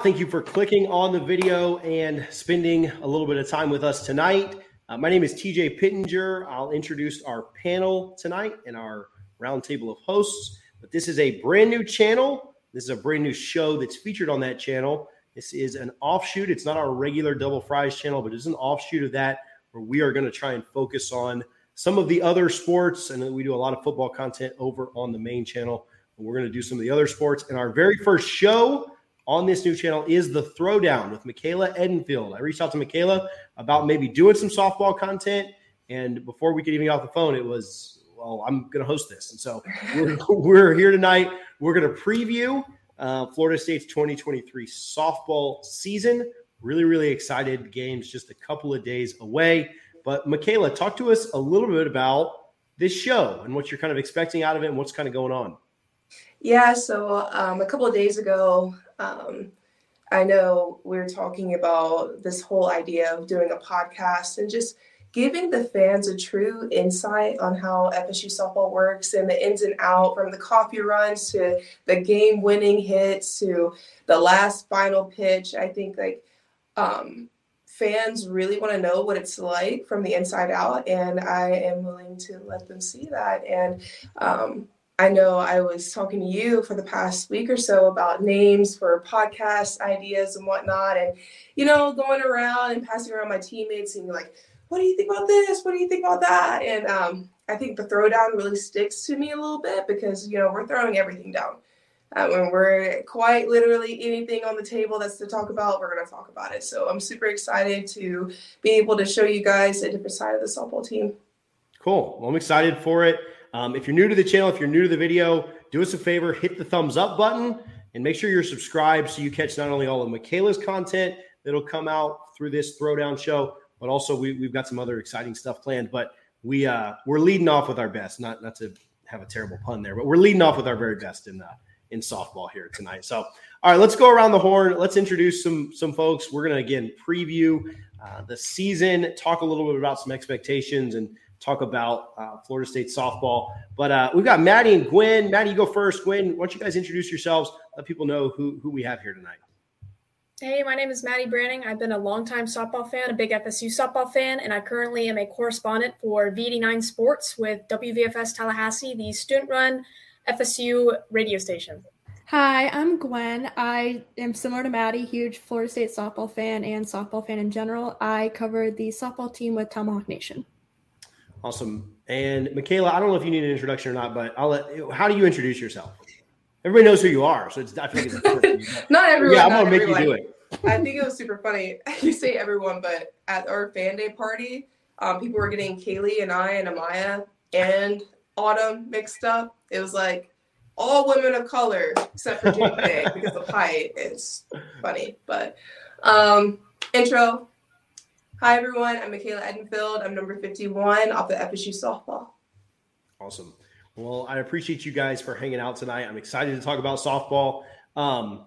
Thank you for clicking on the video and spending a little bit of time with us tonight. Uh, my name is TJ Pittinger. I'll introduce our panel tonight and our roundtable of hosts. But this is a brand new channel. This is a brand new show that's featured on that channel. This is an offshoot. It's not our regular Double Fries channel, but it's an offshoot of that where we are going to try and focus on some of the other sports. And we do a lot of football content over on the main channel. And we're going to do some of the other sports. And our very first show on this new channel is the Throwdown with Michaela Edenfield. I reached out to Michaela about maybe doing some softball content. And before we could even get off the phone, it was, well, I'm going to host this. And so we're, we're here tonight. We're going to preview uh, Florida State's 2023 softball season. Really, really excited. Games just a couple of days away. But Michaela, talk to us a little bit about this show and what you're kind of expecting out of it and what's kind of going on. Yeah, so um, a couple of days ago, um, I know we are talking about this whole idea of doing a podcast and just giving the fans a true insight on how FSU softball works and the ins and out from the coffee runs to the game winning hits to the last final pitch. I think like um, fans really want to know what it's like from the inside out, and I am willing to let them see that. And um, I know I was talking to you for the past week or so about names for podcast ideas and whatnot, and you know, going around and passing around my teammates and like, what do you think about this? What do you think about that? And um, I think the throwdown really sticks to me a little bit because you know we're throwing everything down. Uh, when we're quite literally anything on the table that's to talk about, we're going to talk about it. So I'm super excited to be able to show you guys a different side of the softball team. Cool. Well, I'm excited for it. Um, if you're new to the channel, if you're new to the video, do us a favor, hit the thumbs up button and make sure you're subscribed so you catch not only all of Michaela's content that'll come out through this throwdown show, but also we, have got some other exciting stuff planned. But we uh, we're leading off with our best, not not to have a terrible pun there, but we're leading off with our very best in uh, in softball here tonight. So, all right, let's go around the horn. Let's introduce some some folks. We're gonna again preview uh, the season, talk a little bit about some expectations, and talk about uh, Florida State softball. But uh, we've got Maddie and Gwen. Maddie, you go first. Gwen, why don't you guys introduce yourselves? Let people know who, who we have here tonight. Hey, my name is Maddie Branning. I've been a longtime softball fan, a big FSU softball fan, and I currently am a correspondent for V89 Sports with WVFS Tallahassee, the student run FSU radio station. Hi, I'm Gwen. I am similar to Maddie, huge Florida State softball fan and softball fan in general. I cover the softball team with Tomahawk Nation. Awesome. And Michaela, I don't know if you need an introduction or not, but I'll let. How do you introduce yourself? Everybody knows who you are, so it's. I feel like it's not everyone. Yeah, I'm gonna make everyone. you do it. I think it was super funny. You say everyone, but at our fan day party, um, people were getting Kaley and I and Amaya and Autumn mixed up. It was like all women of color except for Jake because of height. It's funny, but um, intro. Hi, everyone. I'm Michaela Edenfield. I'm number 51 off the FSU softball. Awesome. Well, I appreciate you guys for hanging out tonight. I'm excited to talk about softball. Um,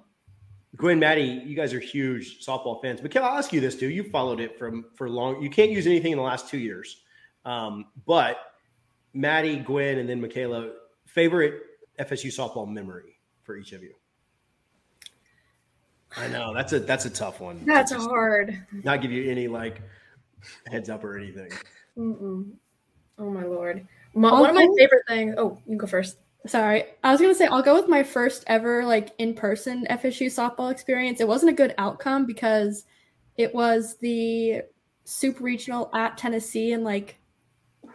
Gwen, Maddie, you guys are huge softball fans. Michaela, I'll ask you this too. You followed it from for long. You can't use anything in the last two years, um, but Maddie, Gwen, and then Michaela, favorite FSU softball memory for each of you. I know that's a that's a tough one. That's hard. Not give you any like heads up or anything. Mm-mm. Oh my lord! My, one of my favorite things. Oh, you go first. Sorry, I was gonna say I'll go with my first ever like in person FSU softball experience. It wasn't a good outcome because it was the super regional at Tennessee in like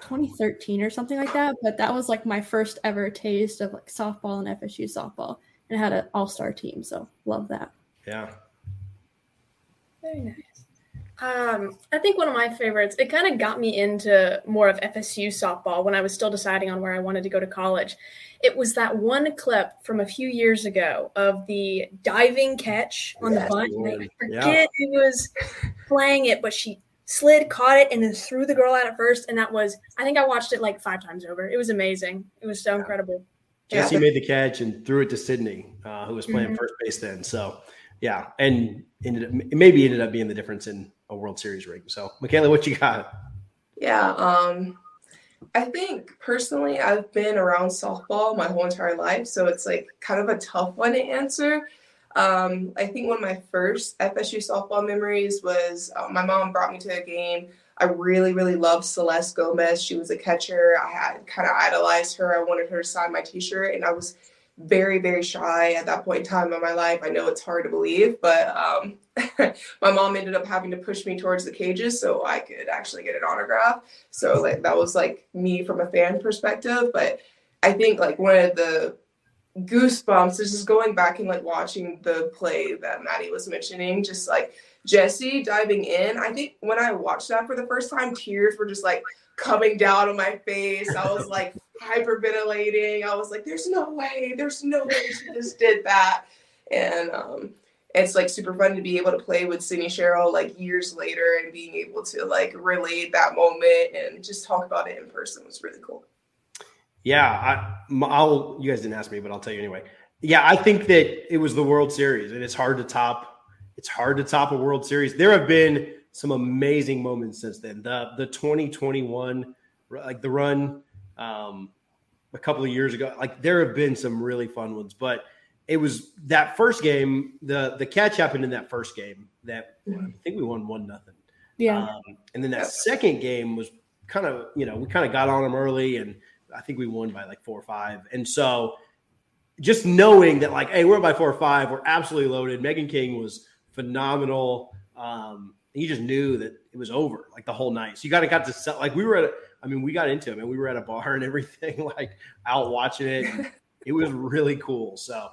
2013 or something like that. But that was like my first ever taste of like softball and FSU softball, and it had an all star team. So love that. Yeah. Very nice. Um, I think one of my favorites, it kind of got me into more of FSU softball when I was still deciding on where I wanted to go to college. It was that one clip from a few years ago of the diving catch on yes, the bunt. I forget yeah. who was playing it, but she slid, caught it, and then threw the girl out at first. And that was, I think I watched it like five times over. It was amazing. It was so incredible. Jesse yeah. made the catch and threw it to Sydney, uh, who was playing mm-hmm. first base then. So yeah, and ended up, maybe ended up being the difference in a World Series ring. So, Michaela, what you got? Yeah, um, I think personally, I've been around softball my whole entire life, so it's like kind of a tough one to answer. Um, I think one of my first FSU softball memories was uh, my mom brought me to a game. I really, really loved Celeste Gomez. She was a catcher. I had kind of idolized her. I wanted her to sign my T-shirt, and I was very, very shy at that point in time in my life. I know it's hard to believe, but um, my mom ended up having to push me towards the cages so I could actually get an autograph. So like that was like me from a fan perspective. But I think like one of the goosebumps is just going back and like watching the play that Maddie was mentioning, just like Jesse diving in. I think when I watched that for the first time, tears were just like coming down on my face. I was like hyperventilating. I was like, there's no way, there's no way she just did that. And um, it's like super fun to be able to play with Sydney Sherrill like years later and being able to like relate that moment and just talk about it in person was really cool. Yeah, I, I'll. You guys didn't ask me, but I'll tell you anyway. Yeah, I think that it was the World Series, and it's hard to top. It's hard to top a World Series. There have been some amazing moments since then. The the 2021, like the run um, a couple of years ago, like there have been some really fun ones. But it was that first game. The the catch happened in that first game. That I think we won one nothing. Yeah, um, and then that second game was kind of you know we kind of got on them early and I think we won by like four or five. And so just knowing that, like, hey, we're by four or five, we're absolutely loaded. Meghan King was phenomenal. Um, he just knew that it was over like the whole night. So you got to got to sell, like we were at, I mean, we got into it and we were at a bar and everything, like out watching it. it was really cool. So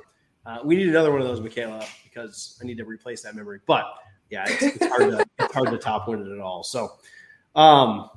uh, we need another one of those, Michaela, because I need to replace that memory. But yeah, it's, it's hard to it's hard to top win it at all. So, um,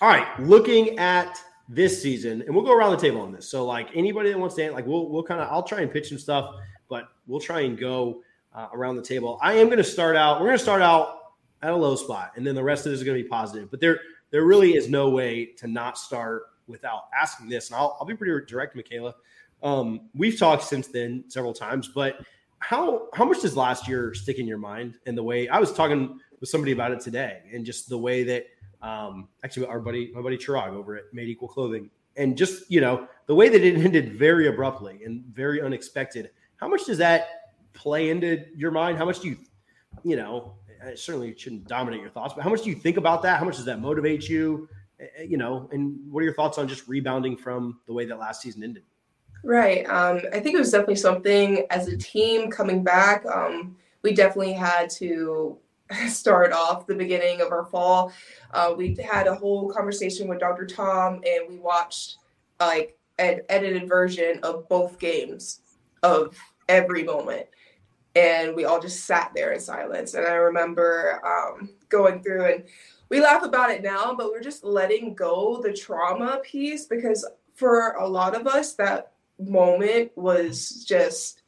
all right, looking at this season, and we'll go around the table on this. So, like anybody that wants to, like, we'll we'll kind of, I'll try and pitch some stuff, but we'll try and go uh, around the table. I am going to start out. We're going to start out at a low spot, and then the rest of this is going to be positive. But there, there really is no way to not start without asking this. And I'll, I'll be pretty direct, Michaela. Um, we've talked since then several times, but how how much does last year stick in your mind? And the way I was talking with somebody about it today, and just the way that um, actually, our buddy, my buddy Chirag over at Made Equal Clothing, and just you know the way that it ended very abruptly and very unexpected. How much does that play into your mind? How much do you, you know, it certainly shouldn't dominate your thoughts, but how much do you think about that? How much does that motivate you? Eh, eh, you know, and what are your thoughts on just rebounding from the way that last season ended? Right. Um, I think it was definitely something as a team coming back. Um, we definitely had to start off the beginning of our fall. Uh, we had a whole conversation with Dr. Tom, and we watched like an edited version of both games of every moment. And we all just sat there in silence. And I remember um, going through and we laugh about it now, but we're just letting go the trauma piece because for a lot of us, that moment was just,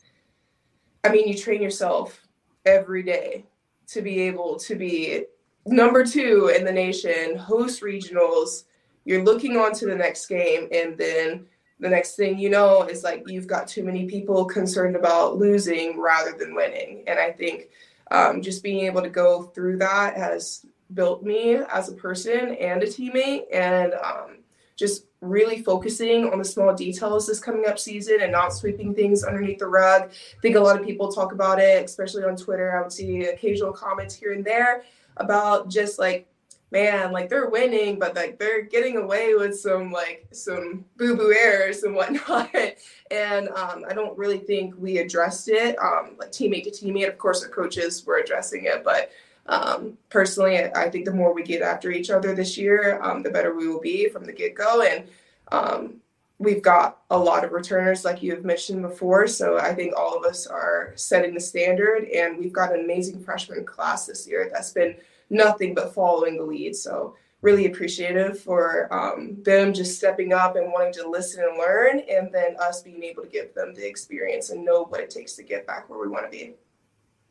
I mean, you train yourself every day to be able to be number two in the nation, host regionals. You're looking on to the next game, and then the next thing you know is like you've got too many people concerned about losing rather than winning. And I think um, just being able to go through that has built me as a person and a teammate, and um, just really focusing on the small details this coming up season and not sweeping things underneath the rug. I think a lot of people talk about it, especially on Twitter. I would see occasional comments here and there about just like, man, like they're winning, but like they're getting away with some like some boo boo errors and whatnot. and um, I don't really think we addressed it, um, like teammate to teammate. Of course, the coaches were addressing it, but um, personally, I, think the more we get after each other this year, um, the better we will be from the get go. And um, we've got a lot of returners, like you have mentioned before. So I think all of us are setting the standard, and we've got an amazing freshman class this year that's been nothing but following the lead. So really appreciative for um, them just stepping up and wanting to listen and learn, and then us being able to give them the experience and know what it takes to get back where we want to be.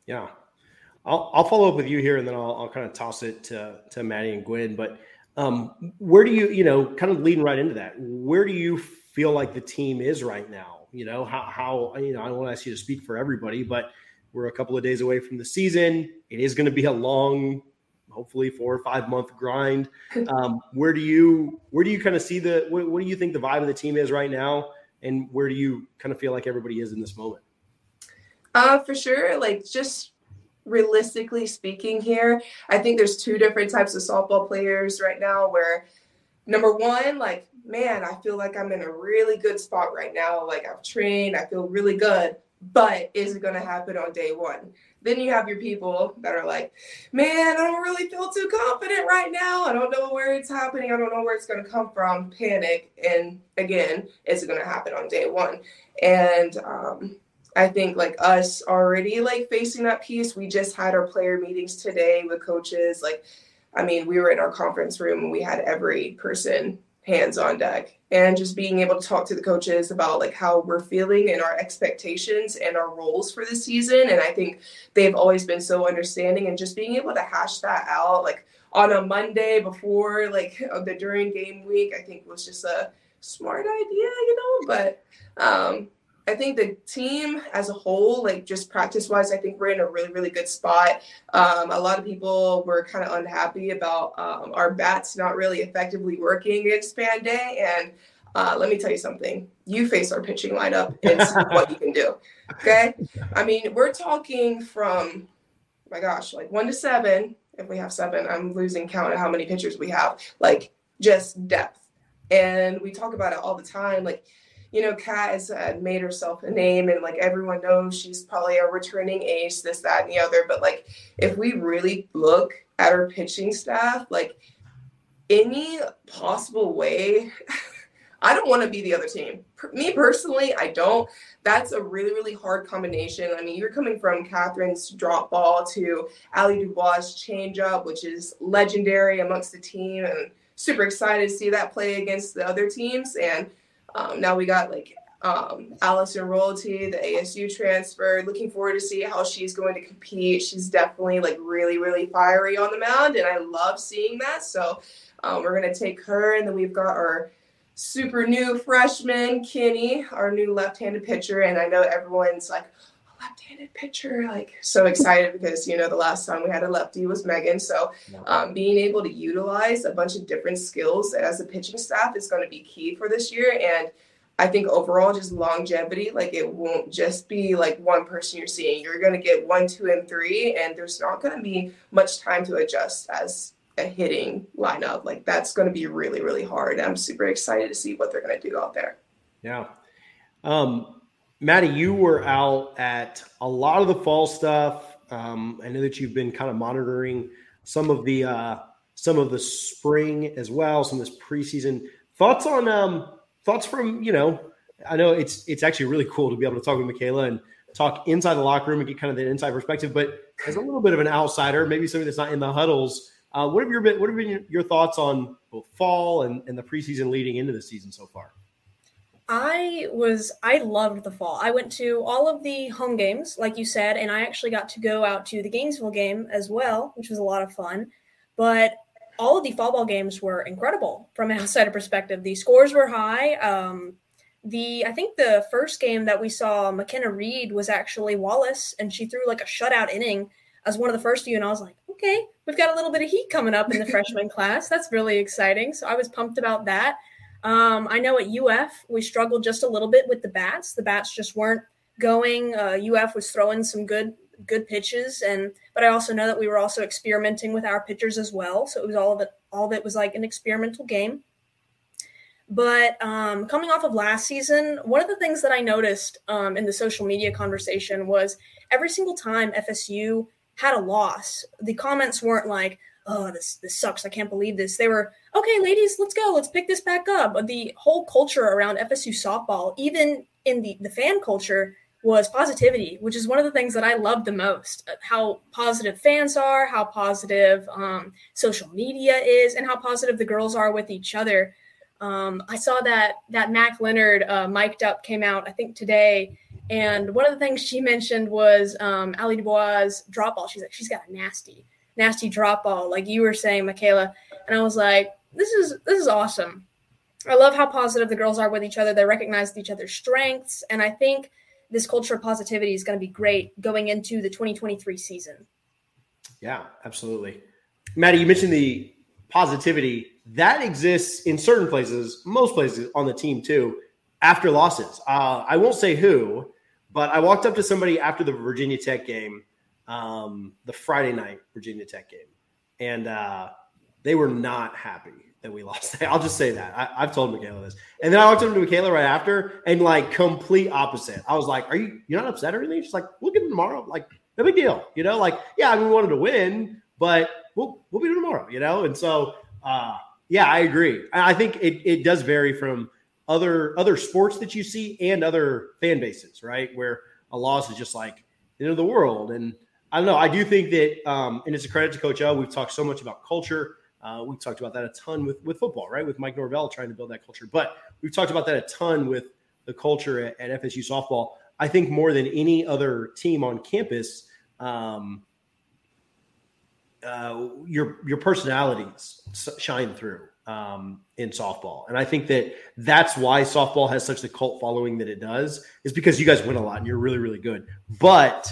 Yeah, I'll, I'll follow up with you here and then I'll, I'll kind of toss it to, to Maddie and Gwen. But um, where do you, you know, kind of leading right into that, where do you feel like the team is right now? You know, how, how, you know, I don't want to ask you to speak for everybody, but we're a couple of days away from the season. It is going to be a long, hopefully four or five month grind. Um, where do you, where do you kind of see the, what, what do you think the vibe of the team is right now? And where do you kind of feel like everybody is in this moment? Uh, for sure. Like just realistically speaking here, I think there's two different types of softball players right now where number one, like, man, I feel like I'm in a really good spot right now. Like I've trained, I feel really good, but is it going to happen on day one? Then you have your people that are like, man, I don't really feel too confident right now. I don't know where it's happening. I don't know where it's going to come from. Panic. And again, is it going to happen on day one? And um, I think like us already like facing that piece. We just had our player meetings today with coaches. Like, I mean, we were in our conference room and we had every person hands on deck and just being able to talk to the coaches about like how we're feeling and our expectations and our roles for the season. And i think they've always been so understanding and just being able to hash that out like on a monday before like the during game week i think was just a smart idea you know but um I think the team as a whole, like just practice wise, I think we're in a really, really good spot. Um, a lot of people were kind of unhappy about um, our bats not really effectively working in span Day. And uh, let me tell you something you face our pitching lineup and see what you can do. Okay. I mean, we're talking from, my gosh, like one to seven. If we have seven, I'm losing count of how many pitchers we have, like just depth. And we talk about it all the time. Like, you know, Kat has uh, made herself a name and like everyone knows she's probably a returning ace, this, that, and the other. But like, if we really look at our pitching staff, like any possible way, I don't want to be the other team. Me personally, I don't. That's a really, really hard combination. I mean, you're coming from Kathryn's drop ball to Ali Dubois' changeup, which is legendary amongst the team, and super excited to see that play against the other teams. And um, now we got like um, Allison Royalty, the ASU transfer. Looking forward to see how she's going to compete. She's definitely like really, really fiery on the mound, and I love seeing that. So um, we're gonna take her, and then we've got our super new freshman Kenny, our new left-handed pitcher, and I know everyone's like. Left-handed pitcher, like so excited because you know the last time we had a lefty was Meghan. So um, being able to utilize a bunch of different skills as a pitching staff is going to be key for this year. And I think overall, just longevity, like it won't just be like one person you're seeing. You're going to get one, two, and three, and there's not going to be much time to adjust as a hitting lineup. Like that's going to be really, really hard. I'm super excited to see what they're going to do out there. Yeah. Um, Maddie, you were out at a lot of the fall stuff. Um, I know that you've been kind of monitoring some of the uh, some of the spring as well, some of this preseason. Thoughts on um, thoughts from you know? I know it's it's actually really cool to be able to talk with Michaela and talk inside the locker room and get kind of the inside perspective. But as a little bit of an outsider, maybe somebody that's not in the huddles, uh, what have your been what have been your thoughts on both fall and, and the preseason leading into the season so far? I was I loved the fall. I went to all of the home games, like you said, and I actually got to go out to the Gainesville game as well, which was a lot of fun. But all of the fall ball games were incredible from an outsider perspective. The scores were high. Um, the I think the first game that we saw McKenna Reed was actually Wallace, and she threw like a shutout inning as one of the first few, and I was like, okay, we've got a little bit of heat coming up in the freshman class. That's really exciting. So I was pumped about that. Um, I know at UF we struggled just a little bit with the bats. The bats just weren't going. Uh, UF was throwing some good good pitches, and but I also know that we were also experimenting with our pitchers as well. So it was all of it. All of it was like an experimental game. But um, coming off of last season, one of the things that I noticed um, in the social media conversation was every single time FSU had a loss, the comments weren't like, "Oh, this this sucks. I can't believe this." They were okay, ladies, let's go. Let's pick this back up. The whole culture around FSU softball, even in the, the fan culture, was positivity, which is one of the things that I love the most. How positive fans are, how positive um, social media is, and how positive the girls are with each other. Um, I saw that that Mac Leonard uh, mic'd up came out, I think today, and one of the things she mentioned was um, Ali Dubois' drop ball. She's like, she's got a nasty, nasty drop ball, like you were saying, Michaela. And I was like, this is this is awesome. I love how positive the girls are with each other. They recognize each other's strengths, and I think this culture of positivity is going to be great going into the 2023 season. Yeah, absolutely. Maddie, you mentioned the positivity that exists in certain places, most places on the team too, after losses. Uh, I won't say who, but I walked up to somebody after the Virginia Tech game, um, the Friday night Virginia Tech game, and uh, they were not happy that we lost. I'll just say that. I, have told Michaela this. And then I walked up to Michaela right after and like complete opposite. I was like, Are you you're not upset or anything? She's like, We'll get it tomorrow. like, no big deal. You know, like, yeah, I mean, we wanted to win, but we'll we'll be there tomorrow, you know? And so uh yeah, I agree. I think it, it does vary from other other sports that you see and other fan bases, right? Where a loss is just like the end of the world. And I don't know. I do think that, um, and it's a credit to Coach O. We've talked so much about culture uh, we talked about that a ton with with football, right? With Mike Norvell trying to build that culture, but we've talked about that a ton with the culture at, at FSU softball. I think more than any other team on campus, um, uh, your your personalities shine through um, in softball, and I think that that's why softball has such a cult following that it does. Is because you guys win a lot and you're really really good, but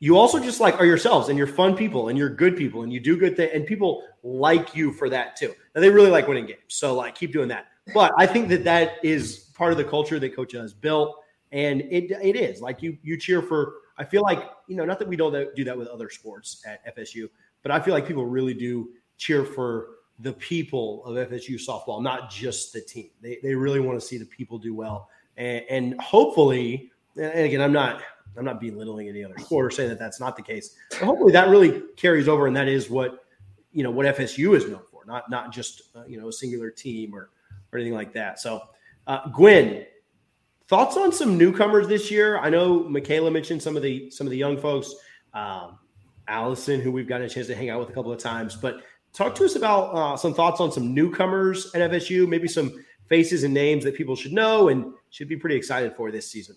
you also just like are yourselves and you're fun people and you're good people and you do good things and people like you for that too. And they really like winning games. So like keep doing that. But I think that that is part of the culture that coach has built and it it is. Like you you cheer for I feel like, you know, not that we don't do that with other sports at FSU, but I feel like people really do cheer for the people of FSU softball, not just the team. They they really want to see the people do well. And, and hopefully, and again, I'm not I'm not belittling any other sport or saying that that's not the case. But hopefully, that really carries over, and that is what you know what FSU is known for, not not just uh, you know a singular team or or anything like that. So, uh, Gwen, thoughts on some newcomers this year? I know Michaela mentioned some of the some of the young folks, um, Allison, who we've gotten a chance to hang out with a couple of times, but talk to us about uh, some thoughts on some newcomers at FSU, maybe some faces and names that people should know and should be pretty excited for this season.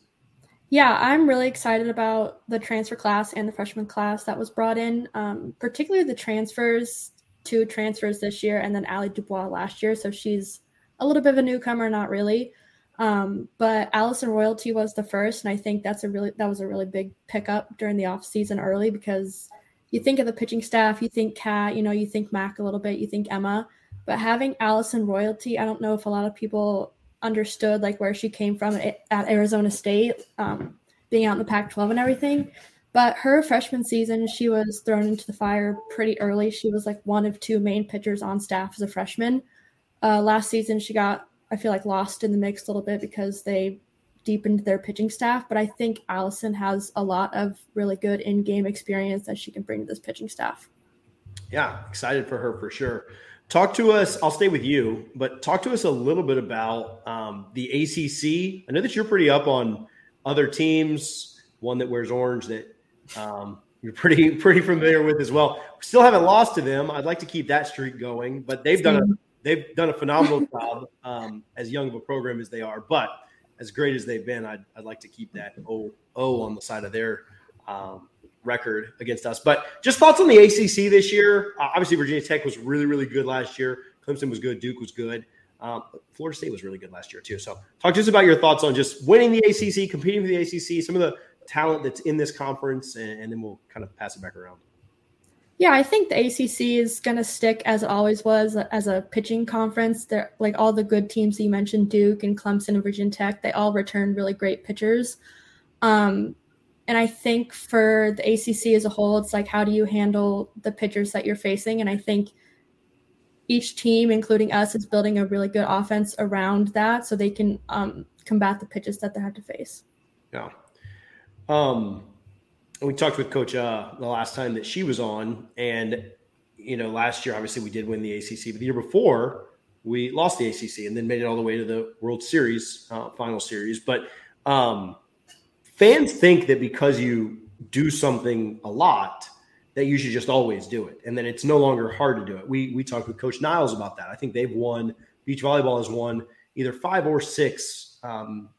Yeah, I'm really excited about the transfer class and the freshman class that was brought in, um, particularly the transfers, two transfers this year, and then Ali Dubois last year. So she's a little bit of a newcomer, not really. Um, but Allison Royalty was the first, and I think that's a really that was a really big pickup during the off season early because you think of the pitching staff, you think Kat, you know, you think Mac a little bit, you think Emma, but having Allison Royalty, I don't know if a lot of people understood like where she came from at, Arizona State, um, being out in the Pac-12 and everything. But her freshman season, she was thrown into the fire pretty early. She was like one of two main pitchers on staff as a freshman. Uh, last season, she got I feel like lost in the mix a little bit because they deepened their pitching staff. But I think Allison has a lot of really good in-game experience that she can bring to this pitching staff. Yeah, excited for her for sure. Talk to us. I'll stay with you, but talk to us a little bit about um, the ACC. I know that you're pretty up on other teams. One that wears orange that um, you're pretty pretty familiar with as well. Still haven't lost to them. I'd like to keep that streak going, but they've done a they've done a phenomenal job um, as young of a program as they are. But as great as they've been, I'd, I'd like to keep that O O on the side of their um, record against us. But just thoughts on the ACC this year. Uh, obviously, Virginia Tech was really, really good last year. Clemson was good. Duke was good. Um, Florida State was really good last year too. So, talk to us about your thoughts on just winning the ACC, competing for the ACC, some of the talent that's in this conference, and, and then we'll kind of pass it back around. Yeah, I think the ACC is going to stick as it always was as a pitching conference. There, like all the good teams you mentioned, Duke and Clemson and Virginia Tech, they all returned really great pitchers. Um, and I think for the ACC as a whole, it's like how do you handle the pitchers that you're facing? And I think each team, including us, is building a really good offense around that so they can um, combat the pitches that they have to face. Yeah. Um, we talked with Coach uh, the last time that she was on, and you know, last year obviously we did win the ACC, but the year before we lost the ACC and then made it all the way to the World Series uh, final series. But um, fans think that because you do something a lot that you should just always do it and then it's no longer hard to do it. We we talked with coach niles about that. I think they've won beach volleyball has won either five or six um,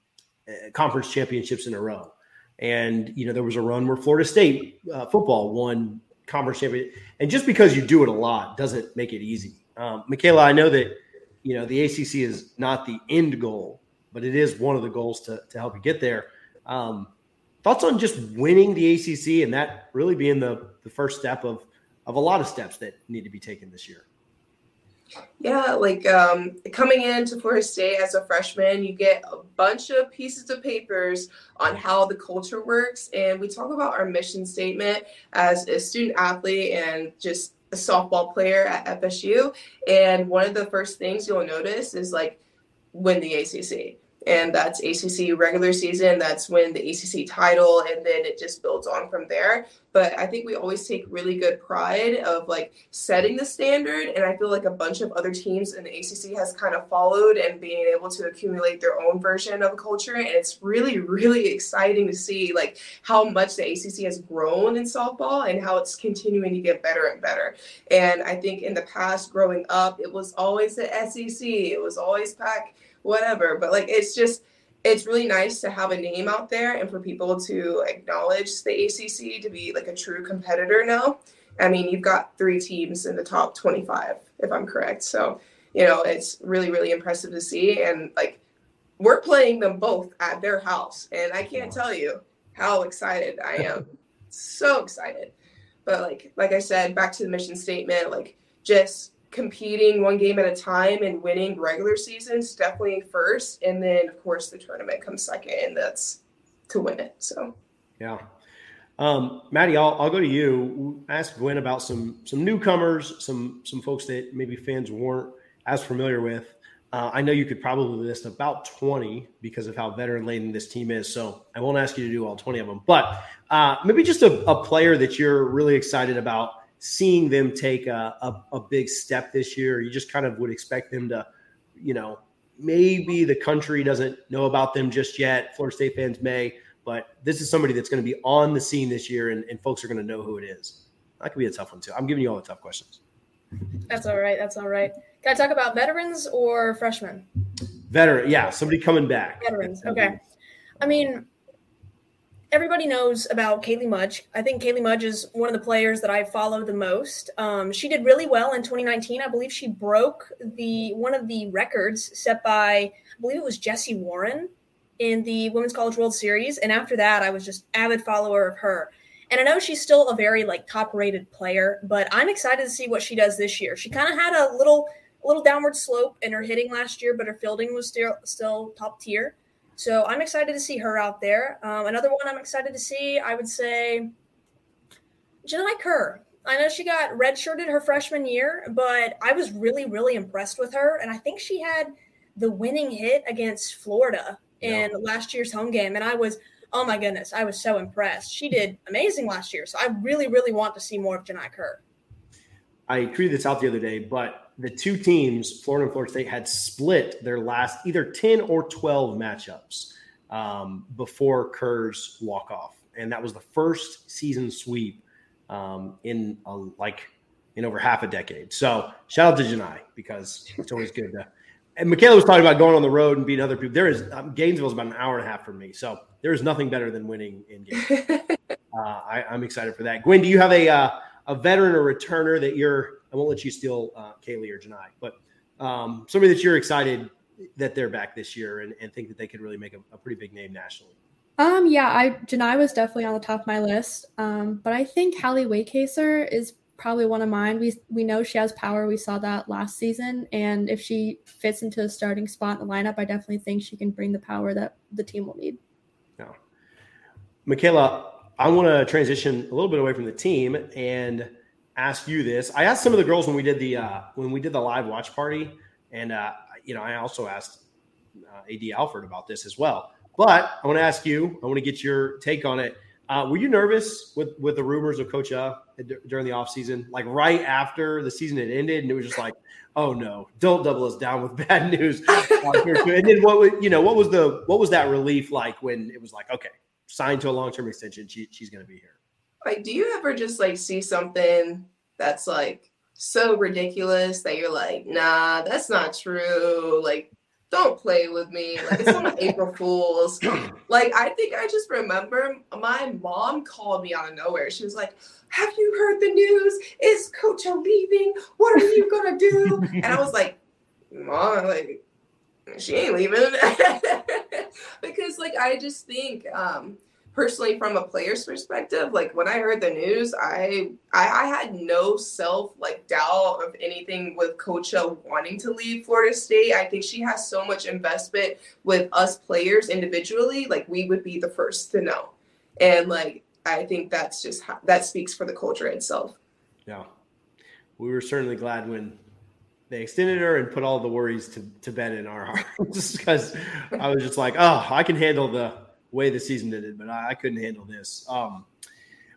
eh, conference championships in a row. And you know there was a run where florida state uh, football won conference champion and just because you do it a lot doesn't make it easy. Um, michaela i know that you know the acc is not the end goal but it is one of the goals to, to help you get there um, thoughts on just winning the ACC and that really being the, the first step of, of a lot of steps that need to be taken this year? Yeah, like um, coming into Florida State as a freshman, you get a bunch of pieces of papers on how the culture works. And we talk about our mission statement as a student athlete and just a softball player at FSU. And one of the first things you'll notice is like win the ACC and that's ACC regular season. That's when the ACC title, and then it just builds on from there. But I think we always take really good pride of like setting the standard, and I feel like a bunch of other teams in the ACC has kind of followed and being able to accumulate their own version of a culture, and it's really, really exciting to see like how much the ACC has grown in softball and how it's continuing to get better and better. And I think in the past, growing up, it was always the SEC, it was always Pac whatever. But like it's just it's really nice to have a name out there and for people to acknowledge the ACC to be like a true competitor now. I mean, you've got three teams in the top 25, if I'm correct. So, you know, it's really, really impressive to see. And like, we're playing them both at their house. And I can't tell you how excited I am. so excited. But like, like I said, back to the mission statement, like, just competing one game at a time and winning regular seasons definitely first and then of course the tournament comes second and that's to win it so yeah um, Maddie, I'll, I'll go to you. Ask Gwen about some some newcomers, some some folks that maybe fans weren't as familiar with. Uh, I know you could probably list about 20 because of how veteran laden this team is. So I won't ask you to do all 20 of them, but uh, maybe just a, a player that you're really excited about seeing them take a, a, a big step this year? You just kind of would expect them to, you know, maybe the country doesn't know about them just yet. Florida State fans may, but this is somebody that's going to be on the scene this year, and, and folks are going to know who it is. That could be a tough one too. I'm giving you all the tough questions. That's all right. That's all right. Can I talk about veterans or freshmen? Veteran, yeah, somebody coming back. Veterans. Okay. I mean, everybody knows about Kaley Mudge. I think Kaley Mudge is one of the players that I follow the most. Um, she did really well in 2019. I believe she broke the one of the records set by I believe it was Jesse Warren in the Women's College World Series. And after that, I was just avid follower of her. And I know she's still a very like top rated player, but I'm excited to see what she does this year. She kind of had a little a little downward slope in her hitting last year, but her fielding was still still top tier. So I'm excited to see her out there. Um, another one I'm excited to see, I would say, Jahni Kerr. I know she got redshirted her freshman year, but I was really, really impressed with her. And I think she had the winning hit against Florida in yeah. last year's home game. And I was, oh my goodness, I was so impressed. She did amazing last year. So I really, really want to see more of Jahni Kerr. I tweeted this out the other day, but the two teams, Florida and Florida State, had split their last either 10 or 12 matchups um, before Kerr's walk off. And that was the first season sweep um, in a, like in over half a decade. So shout out to Jahni because it's always good to. And Michaela was talking about going on the road and beating other people. There is um, Gainesville is about an hour and a half from me, so there is nothing better than winning in Gainesville. uh, I, am excited for that. Gwen, do you have a uh, a veteran or returner that you're I won't let you steal uh, Kaley or Jahni, but um, somebody that you're excited that they're back this year and, and think that they could really make a, a, pretty big name nationally. Um, yeah, I Janai was definitely on the top of my list. Um, but I think Hallie Wacaser is probably one of mine. We we know she has power. We saw that last season, and if she fits into a starting spot in the lineup, I definitely think she can bring the power that the team will need. Yeah, Michaela, I want to transition a little bit away from the team and ask you this. I asked some of the girls when we did the uh, when we did the live watch party, and uh, you know, I also asked uh, Ad Alford about this as well. But I want to ask you. I want to get your take on it. Uh, were you nervous with with the rumors of Coach uh during the offseason? Like right after the season had ended, and it was just like, oh no, don't double us down with bad news. and then what was you know what was the what was that relief like when it was like okay, signed to a long term extension, she, she's going to be here. Like, do you ever just like see something that's like so ridiculous that you're like, nah, that's not true. Like, don't play with me. Like, it's not April Fool's. Like, I think I just remember my mom called me out of nowhere. She was like, Have you heard the news? Is Coach leaving? What are you gonna do? And I was like, Mom, like, she ain't leaving. because like I just think um personally from a player's perspective like when i heard the news i i, I had no self like doubt of anything with coacha wanting to leave florida state. I think she has so much investment with us players individually like we would be the first to know. And like i think that's just how, that speaks for the culture itself. Yeah. We were certainly glad when they extended her and put all the worries to, to bed in our hearts because I was just like, oh, I can handle the way the season ended, but I, I couldn't handle this. Um,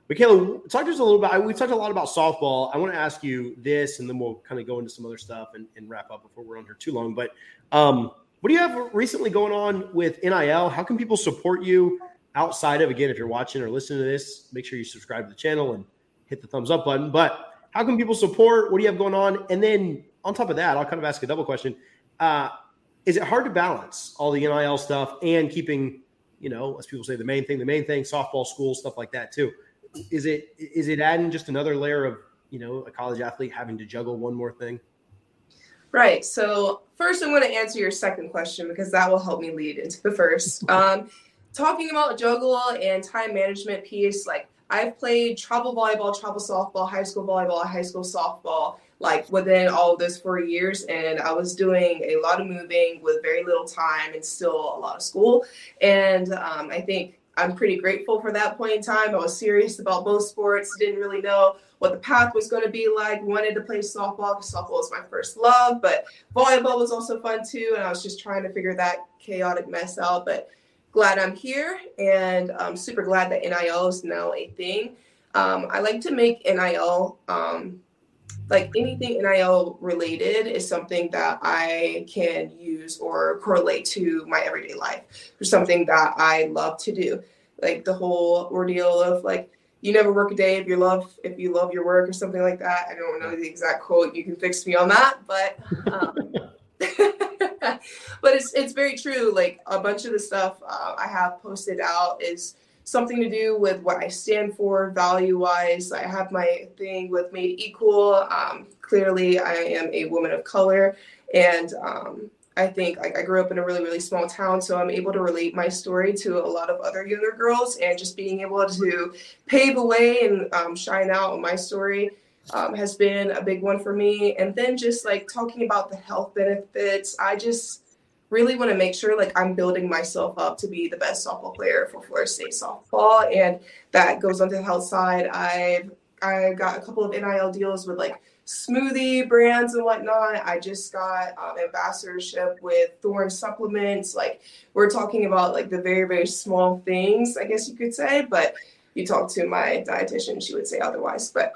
Michaela, talk to us a little bit. We talked a lot about softball. I want to ask you this, and then we'll kind of go into some other stuff and, and wrap up before we're on here too long. But um, what do you have recently going on with NIL? How can people support you outside of, again, if you're watching or listening to this, make sure you subscribe to the channel and hit the thumbs up button. But how can people support? What do you have going on? And then on top of that, I'll kind of ask a double question. Uh, is it hard to balance all the NIL stuff and keeping, you know, as people say, the main thing, the main thing, softball, school, stuff like that too? Is it is it adding just another layer of, you know, a college athlete having to juggle one more thing? Right. So first, I'm going to answer your second question because that will help me lead into the first. Um, talking about juggle and time management piece, like I've played travel volleyball, travel softball, high school volleyball, high school softball, like within all of this four years. And I was doing a lot of moving with very little time and still a lot of school. And um, I think I'm pretty grateful for that point in time. I was serious about both sports, didn't really know what the path was going to be like. Wanted to play softball because softball was my first love, but volleyball was also fun too. And I was just trying to figure that chaotic mess out. But glad I'm here and I'm super glad that NIL is now a thing. Um, I like to make NIL um, like anything NIL related is something that I can use or correlate to my everyday life or something that I love to do. Like the whole ordeal of like you never work a day if you love if you love your work or something like that. I don't know the exact quote. You can fix me on that, but um, but it's it's very true. Like a bunch of the stuff uh, I have posted out is something to do with what I stand for value wise. I have my thing with Made Equal. Um, clearly, I am a woman of color, and um, I think like I grew up in a really really small town, so I'm able to relate my story to a lot of other younger girls, and just being able to pave a way and um, shine out my story. Um, has been a big one for me. And then just like talking about the health benefits, I just really want to make sure like I'm building myself up to be the best softball player for Florida State softball, and that goes on to the health side. I've I got a couple of NIL deals with like smoothie brands and whatnot. I just got um, ambassadorship with Thorne supplements. Like we're talking about like the very very small things, I guess you could say. But you talk to my dietitian, she would say otherwise. But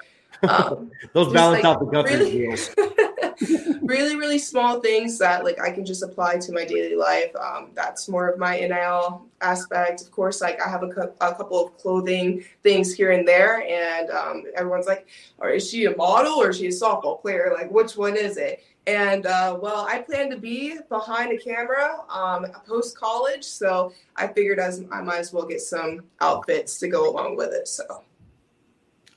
um, those balance like, out the guthrie really, deals. really, really small things that like I can just apply to my daily life. Um, that's more of my NIL aspect. Of course, like I have a, a couple of clothing things here and there, and um, everyone's like, "Or is she a model or is she a softball player? Like, which one is it?" And uh, well, I plan to be behind a camera um, post college, so I figured as I might as well get some outfits to go along with it. So.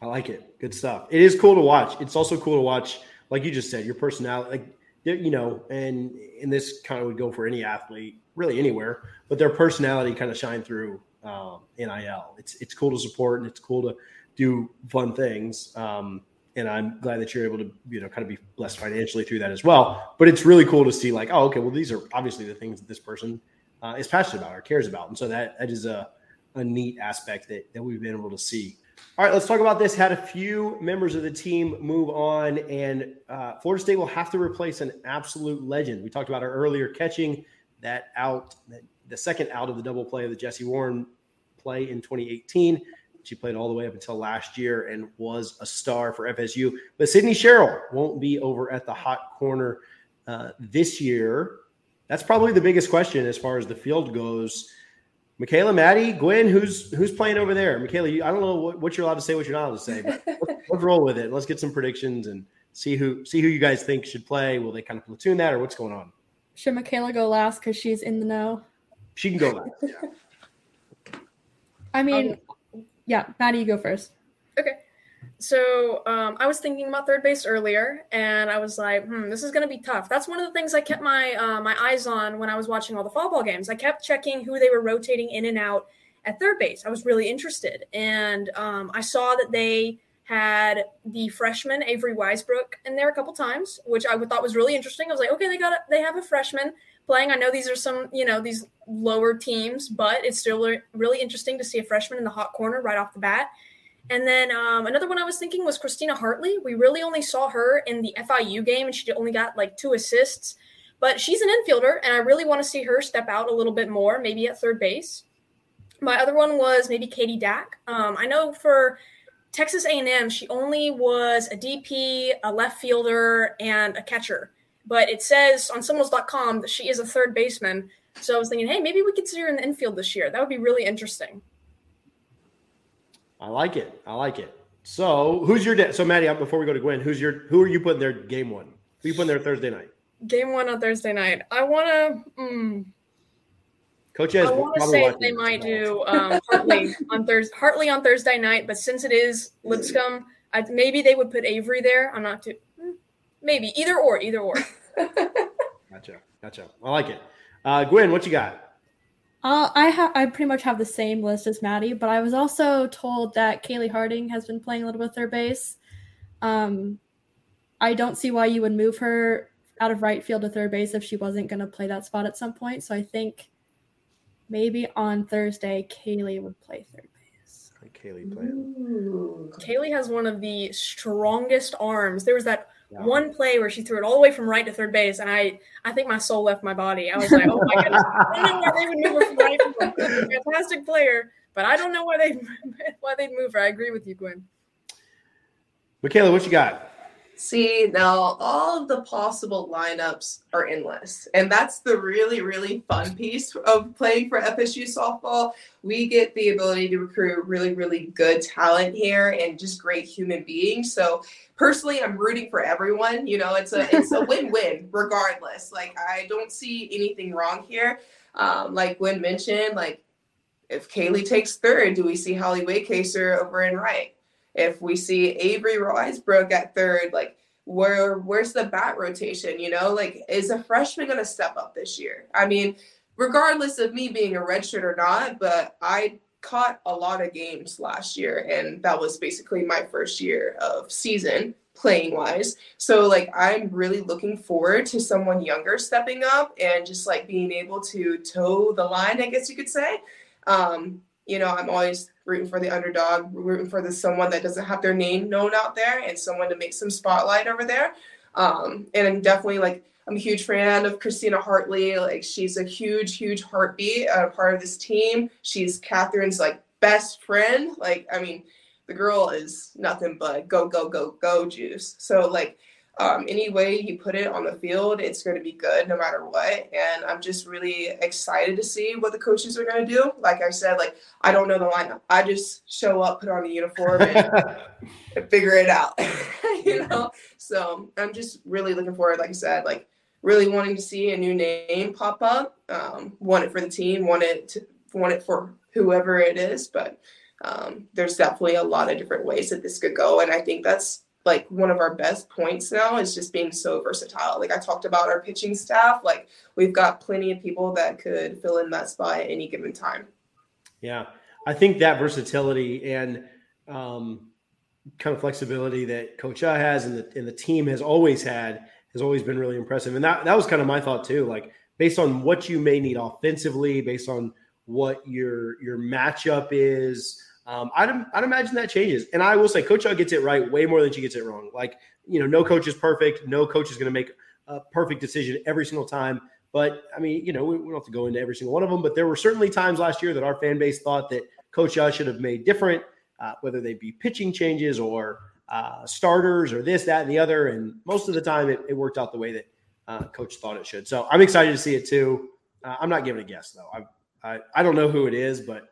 I like it. Good stuff. It is cool to watch. It's also cool to watch like you just said, your personality, like you know, and and this kind of would go for any athlete, really anywhere, but their personality kind of shine through um, NIL. It's it's cool to support and it's cool to do fun things. Um, and I'm glad that you're able to, you know, kind of be blessed financially through that as well. But it's really cool to see, like, oh, okay, well, these are obviously the things that this person uh, is passionate about or cares about, and so that that is a a neat aspect that that we've been able to see all right, let's talk about this. Had a few members of the team move on, and uh, Florida State will have to replace an absolute legend. We talked about her earlier catching that out, the second out of the double play of the Jesse Warren play in 2018. She played all the way up until last year and was a star for FSU. But Sydney Sherrill won't be over at the hot corner uh, this year. That's probably the biggest question as far as the field goes. Michaela, Maddie, Gwen, who's who's playing over there? Michaela, you, I don't know what, what, you're allowed to say, what you're not allowed to say, but let's, let's, roll with it. Let's get some predictions and see who see who you guys think should play. Will they kind of platoon that, or what's going on? Should Michaela go last because she's in the know? She can go last. Yeah. I mean, um, yeah, Maddie, you go first. Okay. So um, I was thinking about third base earlier, and I was like, "Hmm, this is going to be tough." That's one of the things I kept my uh, my eyes on when I was watching all the fall ball games. I kept checking who they were rotating in and out, at third base. I was really interested, and um, I saw that they had the freshman Avery Weisbrook in there a couple times, which I thought was really interesting. I was like, okay, they got a, they have a freshman playing. I know these are some you know these lower teams, but it's still really interesting to see a freshman in the hot corner right off the bat. And then um, another one I was thinking was Christina Hartley. We really only saw her in the FIU game, and she only got like two assists. But she's an infielder, and I really want to see her step out a little bit more, maybe at third base. My other one was maybe Katie Dack. Um, I know for Texas A&M, she only was a DP, a left fielder, and a catcher. But it says on Seminoles.com that she is a third baseman. So I was thinking, hey, maybe we could see her in the infield this year. That would be really interesting. I like it. I like it. So who's your So Maddy, before we go to Gwyn, who's your who are you putting there game one? Who are you putting there Thursday night? Game one on Thursday night. I want to. Mm, Coach has. I want to say they might do um, Hartley on Thursday. Hartley on Thursday night, but since it is Lipscomb, I, maybe they would put Avery there. I'm not too. Hmm, maybe either or, either or. gotcha, gotcha. I like it. Uh, Gwyn, what you got? Uh, I have I pretty much have the same list as Maddy, but I was also told that Kaley Harding has been playing a little bit third base. Um, I don't see why you would move her out of right field to third base if she wasn't going to play that spot at some point. So I think maybe on Thursday Kaley would play third base. Kaley playing. Kaley has one of the strongest arms. There was that yeah. one play where she threw it all the way from right to third base, and I I think my soul left my body. I was like, oh my goodness, I don't know why they would move her from right to fantastic player, but I don't know why they why they'd move her. I agree with you, Gwyn. Michaela, what you got? See, now all of the possible lineups are endless. And that's the really, really fun piece of playing for FSU softball. We get the ability to recruit really, really good talent here and just great human beings. So personally, I'm rooting for everyone. You know, it's a it's a win-win regardless. Like I don't see anything wrong here. Um, like Gwyn mentioned, like if Kaley takes third, do we see Hallie Wacaser over in right? If we see Avery Weisbrook at third, like where where's the bat rotation? You know, like is a freshman gonna step up this year? I mean, regardless of me being a redshirt or not, but I caught a lot of games last year, and that was basically my first year of season playing wise. So like I'm really looking forward to someone younger stepping up and just like being able to toe the line, I guess you could say. Um, you know, I'm always rooting for the underdog, rooting for the someone that doesn't have their name known out there and someone to make some spotlight over there. Um, and I'm definitely like I'm a huge fan of Christina Hartley. Like she's a huge, huge heartbeat, a part of this team. She's Kathryn's like best friend. Like I mean, the girl is nothing but go, go, go, go juice. So like um, any way you put it on the field, it's going to be good no matter what. And I'm just really excited to see what the coaches are going to do. Like I said, like I don't know the lineup. I just show up, put on the uniform, and, and figure it out. you know. So I'm just really looking forward. Like I said, like really wanting to see a new name pop up. Um, want it for the team. Want it to want it for whoever it is. But um, there's definitely a lot of different ways that this could go, and I think that's like one of our best points now is just being so versatile. Like I talked about our pitching staff, like we've got plenty of people that could fill in that spot at any given time. Yeah. I think that versatility and um, kind of flexibility that Coacha has and the, and the team has always had has always been really impressive. And that, that was kind of my thought too. Like based on what you may need offensively, based on what your your matchup is, um, I'd, I'd imagine that changes. And I will say, Coach O gets it right way more than she gets it wrong. Like, you know, no coach is perfect. No coach is going to make a perfect decision every single time. But I mean, you know, we, we, don't have to go into every single one of them. But there were certainly times last year that our fan base thought that Coach O should have made different, uh, whether they be pitching changes or uh, starters or this, that, and the other. And most of the time, it, it worked out the way that uh, Coach thought it should. So I'm excited to see it too. Uh, I'm not giving a guess though. I, I I don't know who it is, but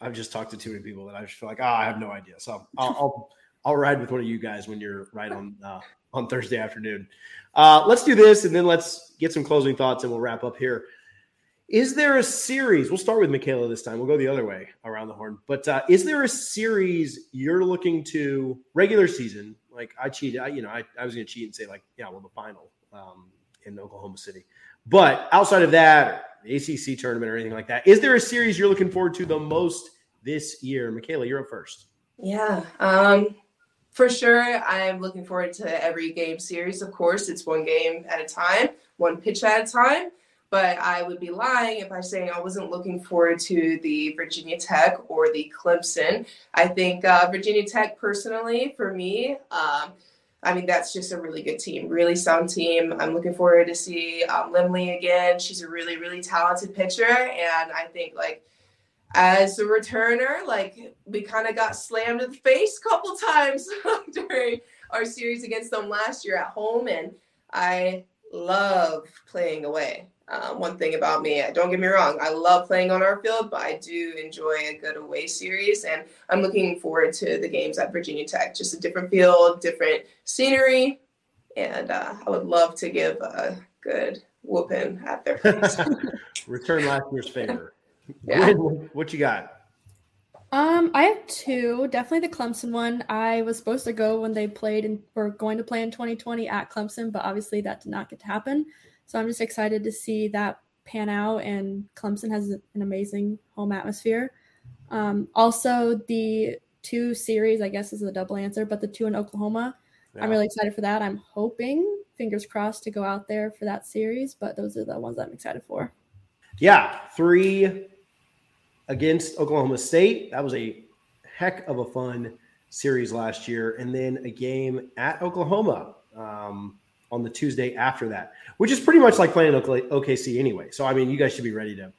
I've just talked to too many people that I just feel like, oh, I have no idea. So I'll, I'll, I'll ride with one of you guys when you're right on uh, on Thursday afternoon. Uh, let's do this, and then let's get some closing thoughts, and we'll wrap up here. Is there a series? We'll start with Michaela this time. We'll go the other way around the horn. But uh, is there a series you're looking to regular season? Like I cheated, I, you know, I, I was going to cheat and say like, yeah, well, the final um, in Oklahoma City. But outside of that, the ACC tournament or anything like that. Is there a series you're looking forward to the most this year? Michaela, you're up first. Yeah, um, for sure. I'm looking forward to every game series. Of course, it's one game at a time, one pitch at a time. But I would be lying if I say I wasn't looking forward to the Virginia Tech or the Clemson. I think uh, Virginia Tech, personally, for me, um, I mean, that's just a really good team, really sound team. I'm looking forward to see um, Lemley again. She's a really, really talented pitcher. And I think, like, as a returner, like, we kind of got slammed in the face a couple times during our series against them last year at home. And I love playing away. Um, one thing about me, don't get me wrong, I love playing on our field, but I do enjoy a good away series. And I'm looking forward to the games at Virginia Tech. Just a different field, different scenery. And uh, I would love to give a good whooping at their face. Return last year's favor. Yeah. what you got? Um, I have two. Definitely the Clemson one. I was supposed to go when they played and were going to play in 2020 at Clemson, but obviously that did not get to happen. So I'm just excited to see that pan out. And Clemson has an amazing home atmosphere. Um, also, the two series, I guess, is a double answer, but the two in Oklahoma, yeah. I'm really excited for that. I'm hoping, fingers crossed, to go out there for that series. But those are the ones I'm excited for. Yeah, three against Oklahoma State. That was a heck of a fun series last year, and then a game at Oklahoma. Um, on the Tuesday after that, which is pretty much like playing OKC anyway. So I mean, you guys should be ready to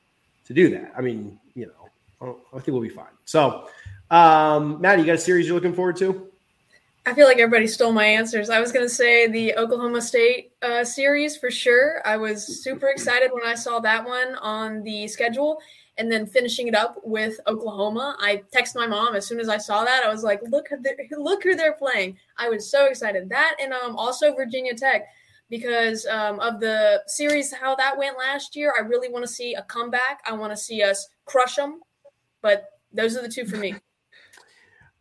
to do that. I mean, you know, I think we'll be fine. So, um, Maddy, you got a series you're looking forward to? I feel like everybody stole my answers. I was going to say the Oklahoma State uh, series for sure. I was super excited when I saw that one on the schedule, and then finishing it up with Oklahoma. I texted my mom as soon as I saw that. I was like, "Look, look who they're playing!" I was so excited. That and um, also Virginia Tech because um, of the series how that went last year. I really want to see a comeback. I want to see us crush them. But those are the two for me.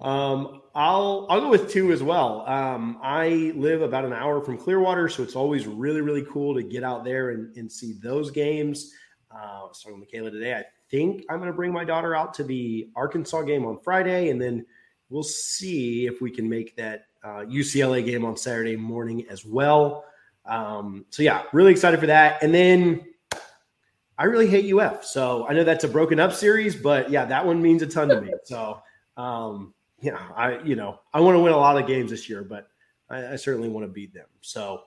Um, I'll I'll go with two as well. Um, I live about an hour from Clearwater, so it's always really really cool to get out there and, and see those games. Uh, I was talking with Michaela today. I think I'm going to bring my daughter out to the Arkansas game on Friday, and then we'll see if we can make that uh, UCLA game on Saturday morning as well. Um, so yeah, really excited for that. And then I really hate UF, so I know that's a broken up series, but yeah, that one means a ton to me. So um, yeah, I you know I want to win a lot of games this year, but I, I certainly want to beat them. So.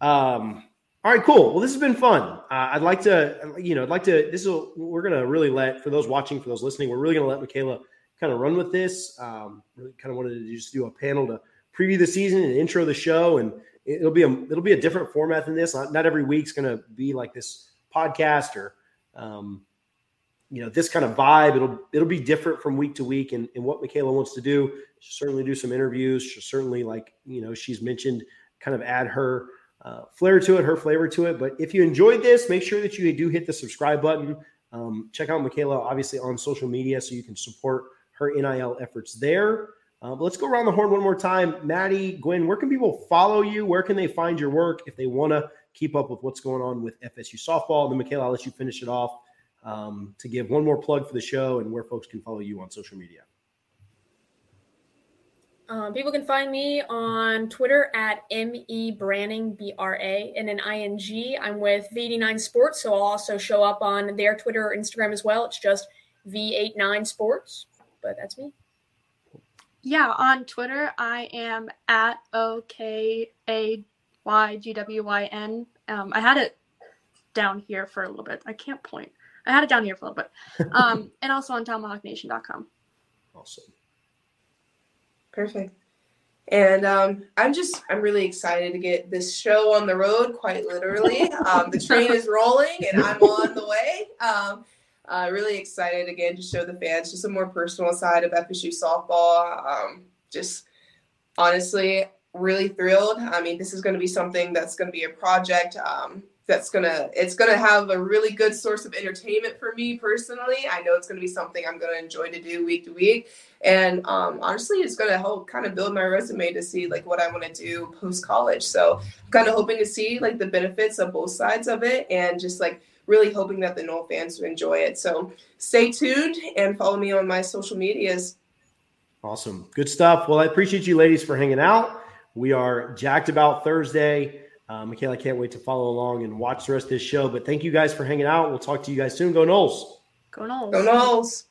Um, all right, cool. Well, this has been fun. Uh, I'd like to, you know, I'd like to. This is we're gonna really let for those watching, for those listening, we're really gonna let Michaela kind of run with this. Um, really kind of wanted to just do a panel to preview the season and intro the show, and it'll be a it'll be a different format than this. Not, not every week's gonna be like this podcast or, um, you know, this kind of vibe. It'll it'll be different from week to week, and, and what Michaela wants to do. She'll certainly do some interviews. She'll certainly, like you know, she's mentioned, kind of add her uh, flair to it, her flavor to it. But if you enjoyed this, make sure that you do hit the subscribe button. Um, check out Michaela, obviously, on social media so you can support her NIL efforts there. Uh, but let's go around the horn one more time. Maddy, Gwyn, where can people follow you? Where can they find your work if they want to keep up with what's going on with FSU softball? And then, Michaela, I'll let you finish it off um, to give one more plug for the show and where folks can follow you on social media. Um, people can find me on Twitter at me Branning B R A and an I N G. I'm with V89 Sports, so I'll also show up on their Twitter or Instagram as well. It's just V89 Sports, but that's me. Yeah, on Twitter I am at O K A Y G W Y N. Um, I had it down here for a little bit. I can't point. I had it down here for a little bit. Um, and also on tomahawknation.com. Awesome. Perfect. And um, I'm just, I'm really excited to get this show on the road, quite literally. Um, the train is rolling and I'm on the way. Um, uh, really excited again to show the fans just a more personal side of FSU softball. Um, just honestly, really thrilled. I mean, this is going to be something that's going to be a project. That's gonna it's gonna have a really good source of entertainment for me personally. I know it's gonna be something I'm gonna enjoy to do week to week, and um, honestly, it's gonna help kind of build my resume to see like what I want to do post college. So, I'm kind of hoping to see like the benefits of both sides of it, and just like really hoping that the Nole fans enjoy it. So stay tuned and follow me on my social medias. Awesome. Good stuff. Well, I appreciate you ladies for hanging out. We are jacked about Thursday. Uh, Michaela can't wait to follow along and watch the rest of this show. But thank you guys for hanging out. We'll talk to you guys soon. Go Noles. Go Noles. Go Noles.